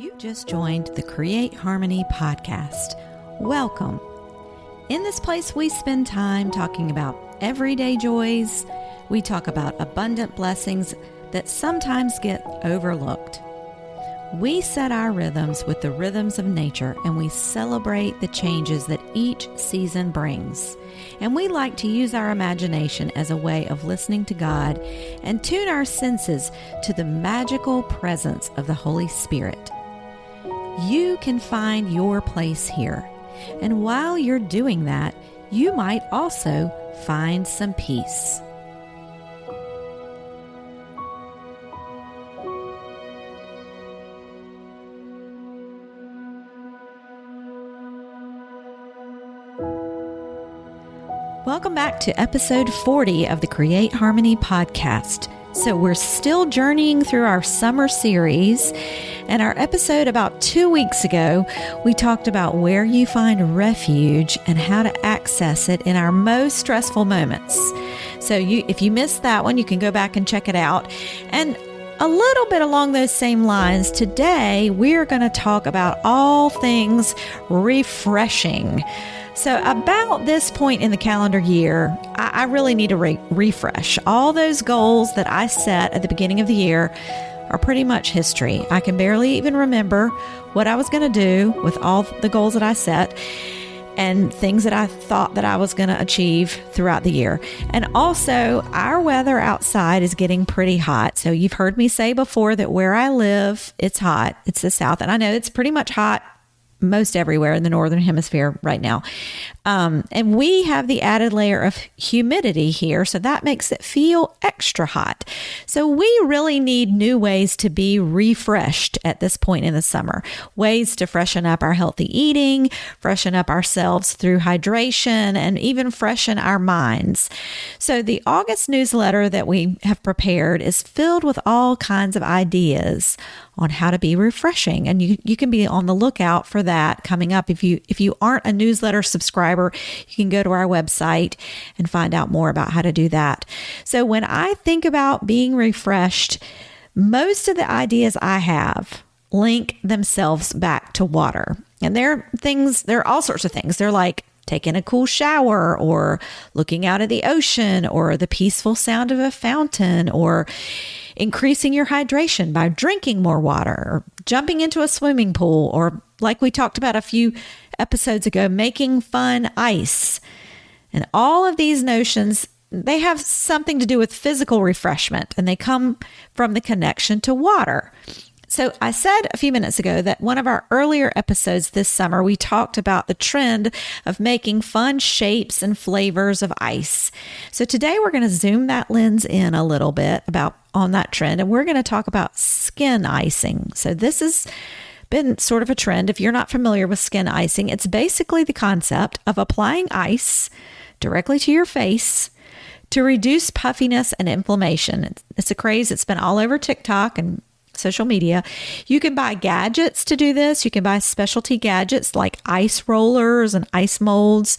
You just joined the Create Harmony podcast. Welcome. In this place, we spend time talking about everyday joys. We talk about abundant blessings that sometimes get overlooked. We set our rhythms with the rhythms of nature and we celebrate the changes that each season brings. And we like to use our imagination as a way of listening to God and tune our senses to the magical presence of the Holy Spirit. You can find your place here. And while you're doing that, you might also find some peace. Welcome back to episode 40 of the Create Harmony podcast. So, we're still journeying through our summer series. And our episode about two weeks ago, we talked about where you find refuge and how to access it in our most stressful moments. So, you, if you missed that one, you can go back and check it out. And a little bit along those same lines, today we're going to talk about all things refreshing. So, about this point in the calendar year, I, I really need to re- refresh. All those goals that I set at the beginning of the year are pretty much history. I can barely even remember what I was going to do with all the goals that I set and things that I thought that I was going to achieve throughout the year. And also, our weather outside is getting pretty hot. So, you've heard me say before that where I live, it's hot. It's the south. And I know it's pretty much hot most everywhere in the northern hemisphere right now. Um, and we have the added layer of humidity here, so that makes it feel extra hot. So we really need new ways to be refreshed at this point in the summer. Ways to freshen up our healthy eating, freshen up ourselves through hydration, and even freshen our minds. So the August newsletter that we have prepared is filled with all kinds of ideas on how to be refreshing. And you, you can be on the lookout for that coming up. If you if you aren't a newsletter subscriber you can go to our website and find out more about how to do that. So when i think about being refreshed most of the ideas i have link themselves back to water. And there are things there are all sorts of things. They're like taking a cool shower or looking out at the ocean or the peaceful sound of a fountain or increasing your hydration by drinking more water or jumping into a swimming pool or like we talked about a few episodes ago making fun ice. And all of these notions they have something to do with physical refreshment and they come from the connection to water so, I said a few minutes ago that one of our earlier episodes this summer, we talked about the trend of making fun shapes and flavors of ice. So, today we're going to zoom that lens in a little bit about on that trend and we're going to talk about skin icing. So, this has been sort of a trend. If you're not familiar with skin icing, it's basically the concept of applying ice directly to your face to reduce puffiness and inflammation. It's a craze that's been all over TikTok and social media. You can buy gadgets to do this. You can buy specialty gadgets like ice rollers and ice molds,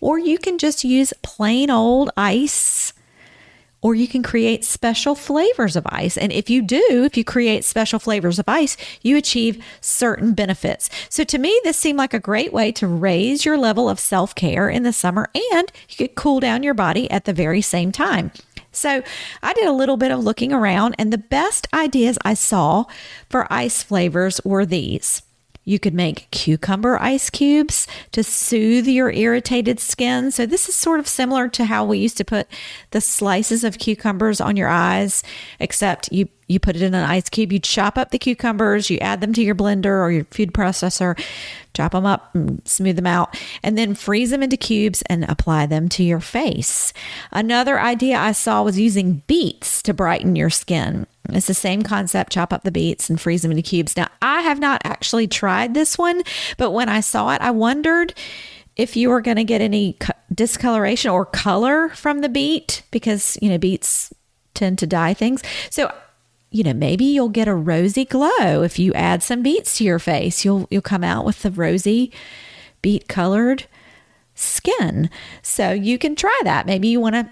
or you can just use plain old ice. Or you can create special flavors of ice. And if you do, if you create special flavors of ice, you achieve certain benefits. So to me, this seemed like a great way to raise your level of self care in the summer and you could cool down your body at the very same time. So I did a little bit of looking around, and the best ideas I saw for ice flavors were these. You could make cucumber ice cubes to soothe your irritated skin. So, this is sort of similar to how we used to put the slices of cucumbers on your eyes, except you you put it in an ice cube, you chop up the cucumbers, you add them to your blender or your food processor, chop them up, smooth them out, and then freeze them into cubes and apply them to your face. Another idea I saw was using beets to brighten your skin. It's the same concept chop up the beets and freeze them into cubes. Now, I have not actually tried this one, but when I saw it, I wondered if you were going to get any discoloration or color from the beet because, you know, beets tend to dye things. So you know, maybe you'll get a rosy glow if you add some beets to your face. You'll you'll come out with the rosy beet colored skin. So you can try that. Maybe you want to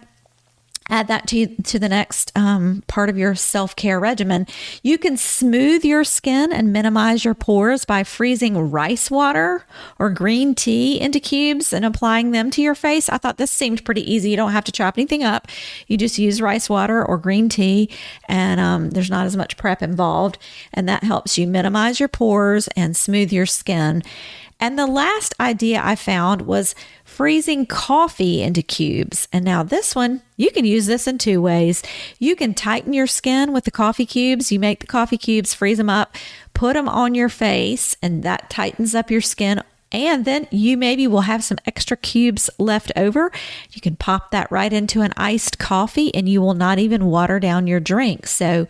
add that to to the next um, part of your self care regimen. You can smooth your skin and minimize your pores by freezing rice water or green tea into cubes and applying them to your face. I thought this seemed pretty easy. You don't have to chop anything up. You just use rice water or green tea, and um, there's not as much prep involved, and that helps you minimize your pores and smooth your skin. And the last idea I found was freezing coffee into cubes. And now this one, you can use this in two ways. You can tighten your skin with the coffee cubes. You make the coffee cubes, freeze them up, put them on your face, and that tightens up your skin. And then you maybe will have some extra cubes left over. You can pop that right into an iced coffee and you will not even water down your drink. So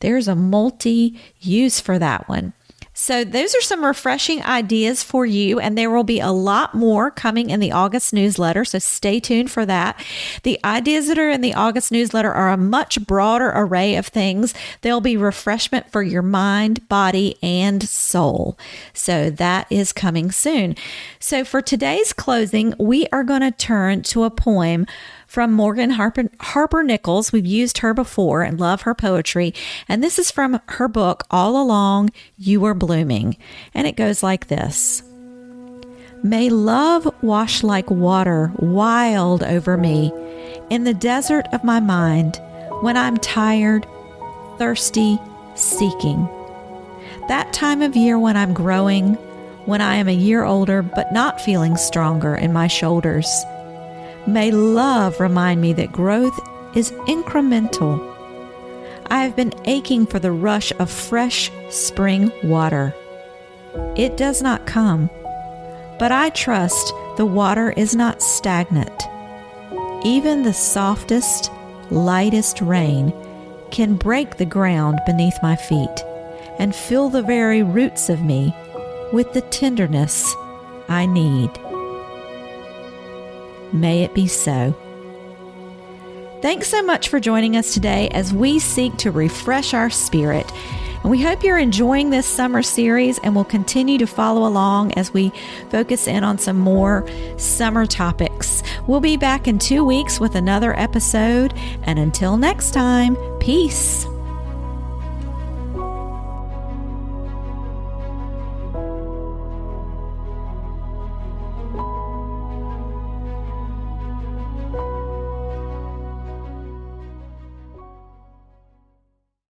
there's a multi use for that one. So, those are some refreshing ideas for you, and there will be a lot more coming in the August newsletter. So, stay tuned for that. The ideas that are in the August newsletter are a much broader array of things. There'll be refreshment for your mind, body, and soul. So, that is coming soon. So, for today's closing, we are going to turn to a poem from Morgan Harper, Harper Nichols. We've used her before and love her poetry. And this is from her book, All Along You Were Blooming. And it goes like this May love wash like water wild over me in the desert of my mind when I'm tired, thirsty, seeking. That time of year when I'm growing, when I am a year older but not feeling stronger in my shoulders May love remind me that growth is incremental. I have been aching for the rush of fresh spring water. It does not come, but I trust the water is not stagnant. Even the softest, lightest rain can break the ground beneath my feet and fill the very roots of me with the tenderness I need. May it be so. Thanks so much for joining us today as we seek to refresh our spirit. And we hope you're enjoying this summer series and will continue to follow along as we focus in on some more summer topics. We'll be back in two weeks with another episode. And until next time, peace.